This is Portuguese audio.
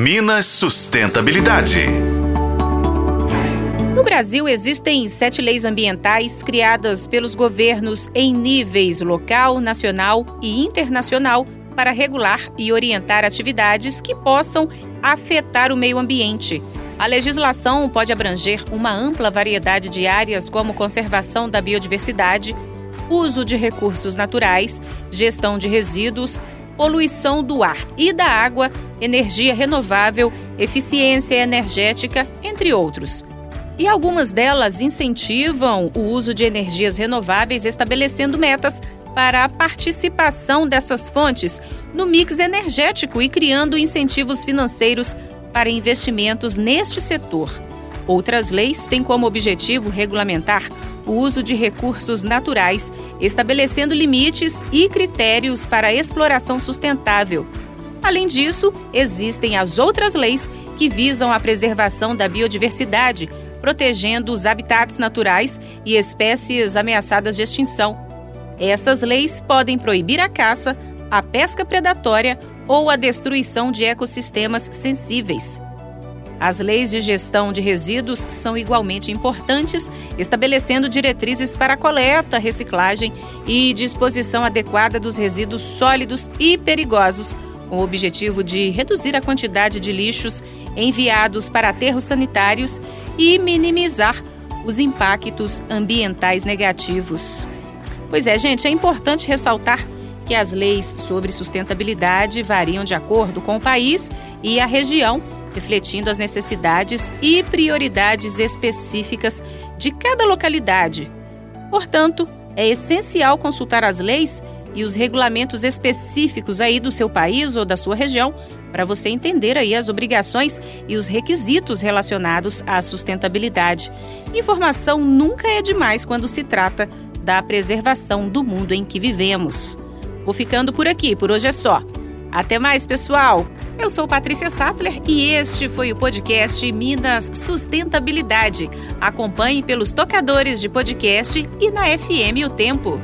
Minas Sustentabilidade. No Brasil, existem sete leis ambientais criadas pelos governos em níveis local, nacional e internacional para regular e orientar atividades que possam afetar o meio ambiente. A legislação pode abranger uma ampla variedade de áreas, como conservação da biodiversidade, uso de recursos naturais, gestão de resíduos, poluição do ar e da água, energia renovável, eficiência energética, entre outros. E algumas delas incentivam o uso de energias renováveis, estabelecendo metas para a participação dessas fontes no mix energético e criando incentivos financeiros para investimentos neste setor. Outras leis têm como objetivo regulamentar o uso de recursos naturais, estabelecendo limites e critérios para a exploração sustentável. Além disso, existem as outras leis que visam a preservação da biodiversidade, protegendo os habitats naturais e espécies ameaçadas de extinção. Essas leis podem proibir a caça, a pesca predatória ou a destruição de ecossistemas sensíveis. As leis de gestão de resíduos são igualmente importantes, estabelecendo diretrizes para a coleta, reciclagem e disposição adequada dos resíduos sólidos e perigosos, com o objetivo de reduzir a quantidade de lixos enviados para aterros sanitários e minimizar os impactos ambientais negativos. Pois é, gente, é importante ressaltar que as leis sobre sustentabilidade variam de acordo com o país e a região refletindo as necessidades e prioridades específicas de cada localidade. Portanto, é essencial consultar as leis e os regulamentos específicos aí do seu país ou da sua região para você entender aí as obrigações e os requisitos relacionados à sustentabilidade. Informação nunca é demais quando se trata da preservação do mundo em que vivemos. Vou ficando por aqui, por hoje é só. Até mais, pessoal! Eu sou Patrícia Sattler e este foi o podcast Minas Sustentabilidade. Acompanhe pelos tocadores de podcast e na FM O Tempo.